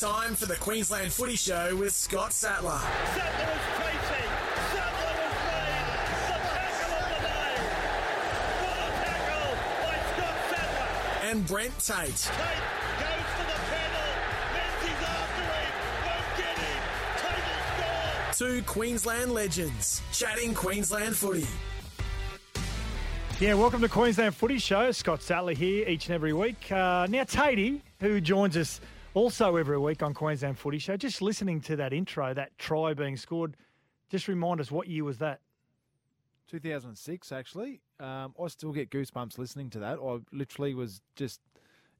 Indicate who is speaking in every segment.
Speaker 1: Time for the Queensland Footy Show with Scott Sattler.
Speaker 2: Sattler is chasing. Sattler is made. The tackle of the day. What a tackle by Scott Sattler.
Speaker 1: And Brent Tate.
Speaker 2: Tate goes to the pedal. Menzies after him. Won't get him. Tate will score.
Speaker 1: Two Queensland legends chatting Queensland footy.
Speaker 3: Yeah, welcome to Queensland Footy Show. Scott Sattler here each and every week. Uh, now, Tatey, who joins us also every week on Queensland Footy Show, just listening to that intro, that try being scored, just remind us what year was that?
Speaker 4: 2006, actually. Um, I still get goosebumps listening to that. I literally was just,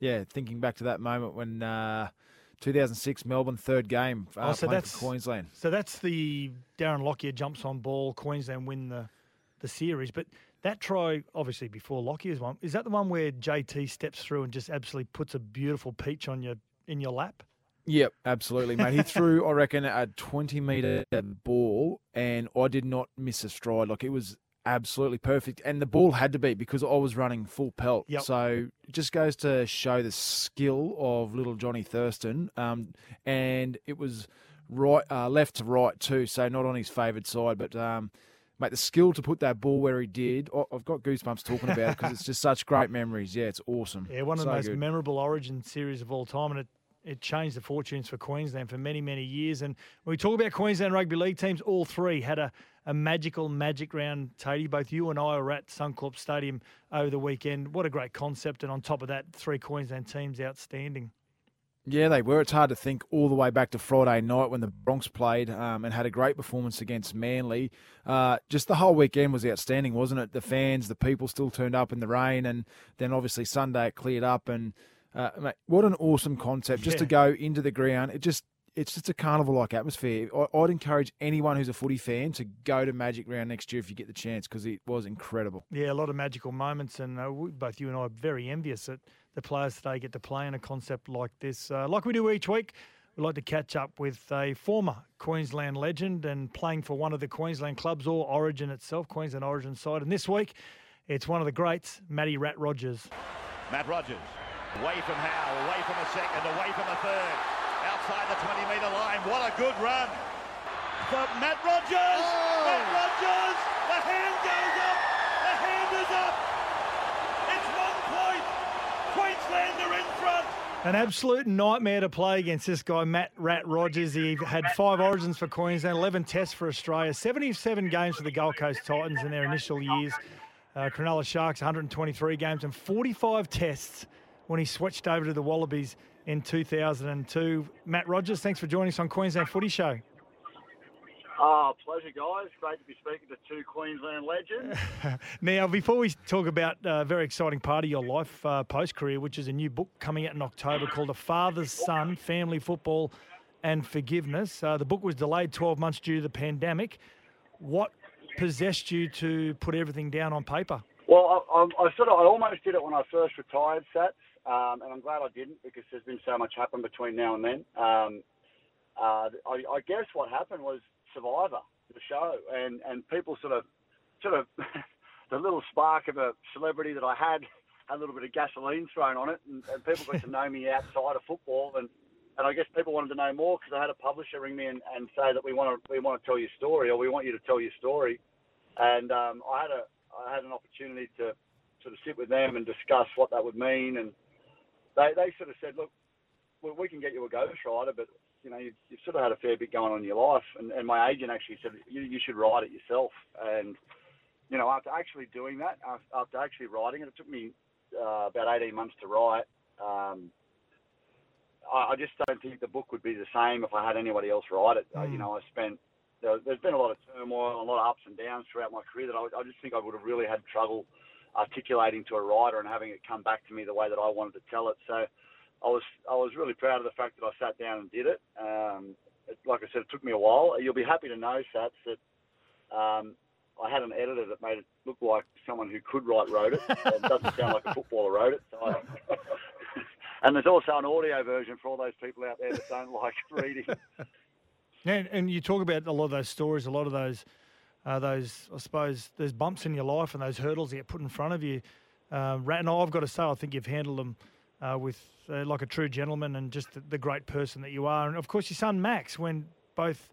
Speaker 4: yeah, thinking back to that moment when uh, 2006 Melbourne third game uh,
Speaker 3: Oh, so that's-
Speaker 4: Queensland.
Speaker 3: So that's the Darren Lockyer jumps on ball, Queensland win the, the series. But that try, obviously before Lockyer's one, is that the one where JT steps through and just absolutely puts a beautiful peach on your in your lap?
Speaker 4: Yep, absolutely, mate. He threw, I reckon, a 20 metre ball, and I did not miss a stride. Like, it was absolutely perfect. And the ball had to be because I was running full pelt.
Speaker 3: Yep.
Speaker 4: So it just goes to show the skill of little Johnny Thurston. Um, and it was right, uh, left to right, too. So not on his favoured side, but. Um, Mate, the skill to put that ball where he did, I- I've got goosebumps talking about it because it's just such great memories. Yeah, it's awesome.
Speaker 3: Yeah, one of
Speaker 4: So
Speaker 3: the most
Speaker 4: good.
Speaker 3: memorable Origin series of all time, and it it changed the fortunes for Queensland for many many years. And when we talk about Queensland rugby league teams, all three had a, a magical magic round. Tatey, both you and I were at Suncorp Stadium over the weekend. What a great concept! And on top of that, three Queensland teams outstanding.
Speaker 4: Yeah, they were. It's hard to think all the way back to Friday night when the Bronx played um, and had a great performance against Manly. Uh, just the whole weekend was outstanding, wasn't it? The fans, the people still turned up in the rain, and then obviously Sunday it cleared up. And uh, mate, what an awesome concept just to go into the ground. It just it's just a carnival like atmosphere. I, I'd encourage anyone who's a footy fan to go to Magic Round next year if you get the chance because it was incredible.
Speaker 3: Yeah, a lot of magical moments, and uh, we, both you and I are very envious that the players today get to play in a concept like this. Uh, like we do each week, we like to catch up with a former Queensland legend and playing for one of the Queensland clubs or Origin itself, Queensland Origin side. And this week, it's one of the greats, Matty Rat Rogers.
Speaker 2: Matt Rogers. Away from Howe, away from a second, away from a third. Outside the 20 metre line. What a good run. For Matt Rogers. Matt Rogers. The hand goes up. The hand is up. It's one point. Queensland are in front.
Speaker 3: An absolute nightmare to play against this guy, Matt Rat Rogers. He had five origins for Queensland, 11 tests for Australia, 77 games for the Gold Coast Titans in their initial years. Uh, Cronulla Sharks, 123 games and 45 tests when he switched over to the Wallabies in 2002. Matt Rogers, thanks for joining us on Queensland Footy Show.
Speaker 5: Oh, pleasure, guys. Great to be speaking to two Queensland legends.
Speaker 3: Now, before we talk about a very exciting part of your life uh, post career, which is a new book coming out in October called A Father's Son Family Football and Forgiveness. Uh, the book was delayed 12 months due to the pandemic. What possessed you to put everything down on paper?
Speaker 5: well, I, I, I sort of, I almost did it when I first retired, Sats, um, and I'm glad I didn't because there's been so much happen between now and then. Um, uh, I, I guess what happened was Survivor, the show, and and people sort of, sort of, the little spark of a celebrity that I had had a little bit of gasoline thrown on it, and, and people got to know me outside of football, and and I guess people wanted to know more because I had a publisher ring me and, and say that we want to we want to tell your story or we want you to tell your story, and um, I had a I had an opportunity to sort of sit with them and discuss what that would mean, and they they sort of said, look, well, we can get you a ghost ghostwriter, but you know you've, you've sort of had a fair bit going on in your life, and, and my agent actually said you, you should write it yourself, and you know after actually doing that, after actually writing it, it took me uh, about 18 months to write. Um, I, I just don't think the book would be the same if I had anybody else write it. Uh, you know, I spent there, there's been a lot of turmoil, a lot of ups and downs throughout my career that I, I just think I would have really had trouble articulating to a writer and having it come back to me the way that I wanted to tell it. So I was I was really proud of the fact that I sat down and did it. Um, it like I said, it took me a while. You'll be happy to know, Sats, that um, I had an editor that made it look like someone who could write wrote it. it doesn't sound like a footballer wrote it. So I, and there's also an audio version for all those people out there that don't like reading.
Speaker 3: And, and you talk about a lot of those stories, a lot of those, uh, those I suppose, there's bumps in your life and those hurdles that get put in front of you. Uh, I've got to say, I think you've handled them uh, with uh, like a true gentleman and just the, the great person that you are. And of course, your son Max, when both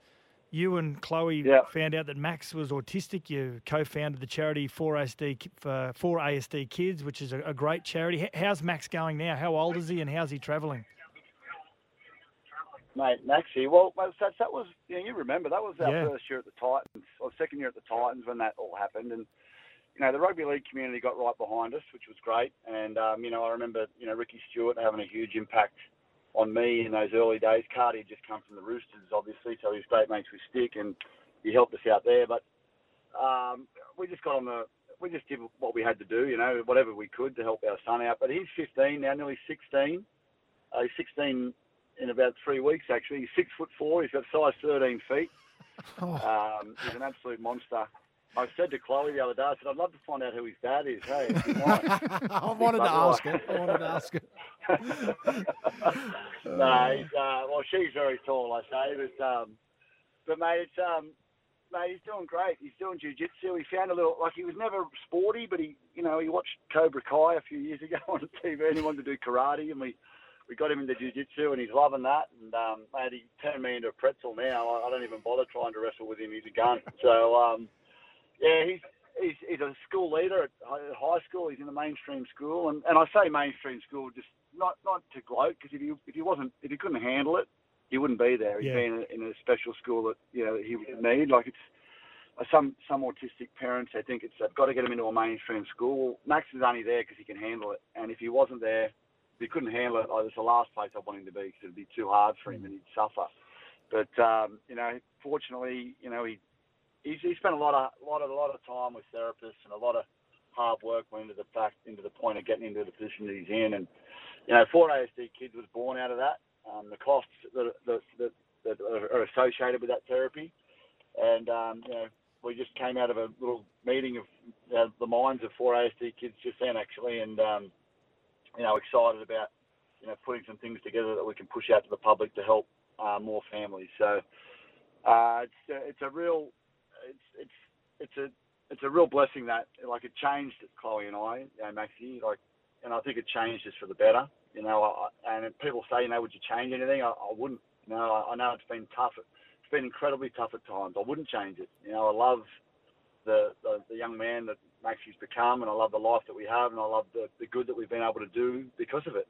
Speaker 3: you and Chloe
Speaker 5: Yeah.
Speaker 3: found out that Max was autistic, you co-founded the charity 4ASD for 4ASD Kids, which is a, a great charity. H- How's Max going now? How old is he, and how's he travelling?
Speaker 5: Mate, Maxie, well, that, that was, you, know, you remember, that was our
Speaker 3: Yeah.
Speaker 5: first year at the Titans, or second year at the Titans when that all happened. And, you know, the rugby league community got right behind us, which was great. And, um, you know, I remember, you know, Ricky Stuart having a huge impact on me in those early days. Carty had just come from the Roosters, obviously, so he was great mates with Stick, and he helped us out there. But um, we just got on the, we just did what we had to do, you know, whatever we could to help our son out. But he's 15 now, nearly 16. Uh, he's 16 in about three weeks, actually. He's six foot four. He's got size 13 feet. Um, he's an absolute monster. I said to Chloe the other day, I said, I'd love to find out who his dad is. Hey, if you mind.
Speaker 4: I wanted to ask her. I wanted to ask her.
Speaker 5: no, he's, uh, well, she's very tall, I say, but um, but mate, it's um, mate, he's doing great. He's doing jiu-jitsu. He found a little like he was never sporty, but he, you know, he watched Cobra Kai a few years ago on TV, and he wanted to do karate, and we we got him into jiu-jitsu, and he's loving that. And um, mate, he turned me into a pretzel now. I, I don't even bother trying to wrestle with him. He's a gun. So um, yeah, he's. He's, he's a school leader at high school. He's in a mainstream school, and, and I say mainstream school just not not to gloat because if he if he wasn't if he couldn't handle it, he wouldn't be there. He'd
Speaker 3: Yeah.
Speaker 5: be in a, in a special school that you know he would need. Like it's uh, some some autistic parents, they think it's they've got to get him into a mainstream school. Well, Max is only there because he can handle it, and if he wasn't there, he couldn't handle it, oh, it's the last place I want him to be because it'd be too hard for him and he'd suffer. But um, you know, fortunately, you know he he's, he spent a lot of lot of a lot of time with therapists and a lot of hard work went into the fact into the point of getting into the position that he's in. And you know, 4ASD Kids was born out of that. Um, the costs that, that, that, that are associated with that therapy, and um, you know, we just came out of a little meeting of uh, the minds of 4ASD Kids just then actually, and um, you know, excited about you know putting some things together that we can push out to the public to help uh, more families. So uh, it's uh, it's a real it's it's it's a it's a real blessing that like it changed Chloe and I, you know, Maxie, like, and I think it changed us for the better. You know, I, and people say, you know, would you change anything? I, I wouldn't. You know, I, I know it's been tough. It's been incredibly tough at times. I wouldn't change it. You know, I love the the, the young man that Maxie's become, and I love the life that we have, and I love the, the good that we've been able to do because of it.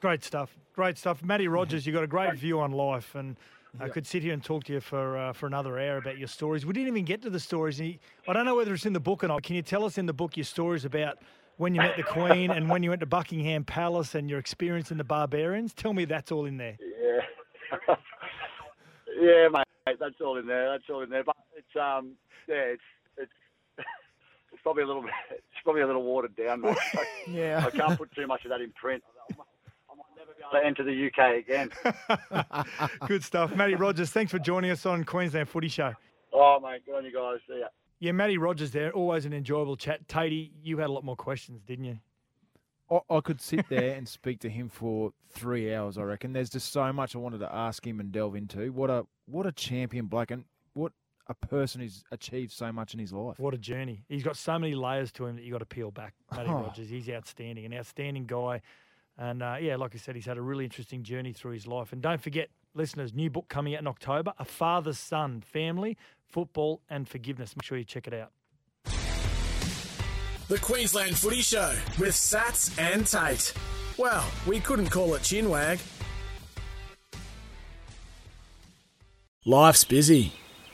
Speaker 3: Great stuff. Great stuff. Matty Rogers, you've got a great view on life, and I could sit here and talk to you for uh, for another hour about your stories. We didn't even get to the stories. And you- I don't know whether it's in the book or not. Can you tell us in the book your stories about when you met the Queen and when you went to Buckingham Palace and your experience in the Barbarians? Tell me that's all in there.
Speaker 5: Yeah. yeah, mate. That's all in there. That's all in there. But it's um, yeah, it's it's it's probably a little bit. It's probably a little watered down, mate. I,
Speaker 4: Yeah.
Speaker 5: I can't put too much of that in print. I might, I might never be able to enter the UK again.
Speaker 3: Good stuff. Matty Rogers, thanks for joining us on Queensland Footy Show.
Speaker 5: Oh, mate, good on you guys. See ya.
Speaker 3: Yeah, Matty Rogers there. Always an enjoyable chat. Tatey, you had a lot more questions, didn't you?
Speaker 4: I, I could sit there and speak to him for three hours. I reckon. There's just so much I wanted to ask him and delve into. What a what a champion, Black, and what a person who's achieved so much in his life.
Speaker 3: What a journey. He's got so many layers to him that you got to peel back. Matty
Speaker 4: Oh.
Speaker 3: Rogers, he's outstanding, an outstanding guy. And uh, yeah, like I said, he's had a really interesting journey through his life. And don't forget, listeners, new book coming out in October A Father's Son Family, Football and Forgiveness. Make sure you check it out.
Speaker 1: The Queensland Footy Show with Sats and Tate. Well, we couldn't call it chinwag. Life's busy.